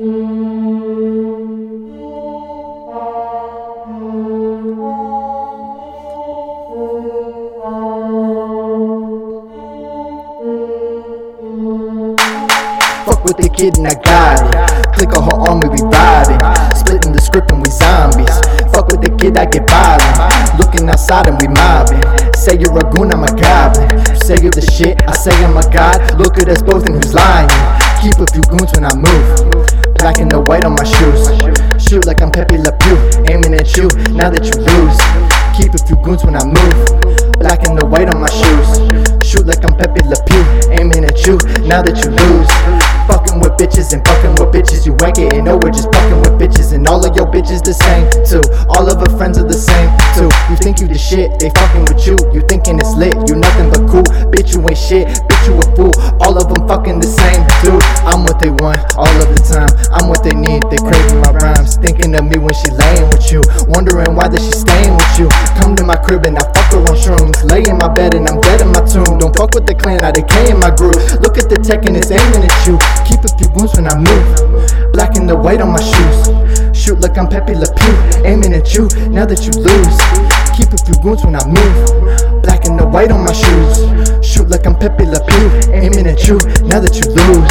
Fuck with the kid and I got it. Click on her arm, we vibing. Splitting the script and we zombies. Fuck with the kid, I get violent. Looking outside and we mobbing. Say you're a goon, I'm a goblin. Say you're the shit, I say I'm a god. Look at us both and who's lying. Keep a few goons when I move. Black and the white on my shoes. Shoot like I'm Pepe Le Pew. Aiming at you, now that you lose. Keep a few goons when I move. Black and the white on my shoes. Shoot like I'm Pepe Le Pew. Aiming at you, now that you lose. Fucking with bitches and fucking with bitches. You ain't getting nowhere just fucking with bitches. And all of your bitches the same too. All of her friends are the same too. You think you the shit, they fucking with you. You thinking it's lit, you nothing but cool. Bitch, you ain't shit, bitch, you a fool. All of them fucking the same I'm what they want all of the time. I'm what they need, they craving my rhymes. Thinking of me when she laying with you. Wondering why that she staying with you. Come to my crib and I fuck her on shrooms. Lay in my bed and I'm dead in my tomb. Don't fuck with the clan, I decay in my groove. Look at the tech and it's aiming at you. Keep a few wounds when I move. Black and the white on my shoes. Shoot like I'm Pepe Le Pew. Aiming at you now that you lose. Keep a few wounds when I move. Black and the white on my shoes. Shoot like I'm Pepe Le Pew. Aiming at you now that you lose.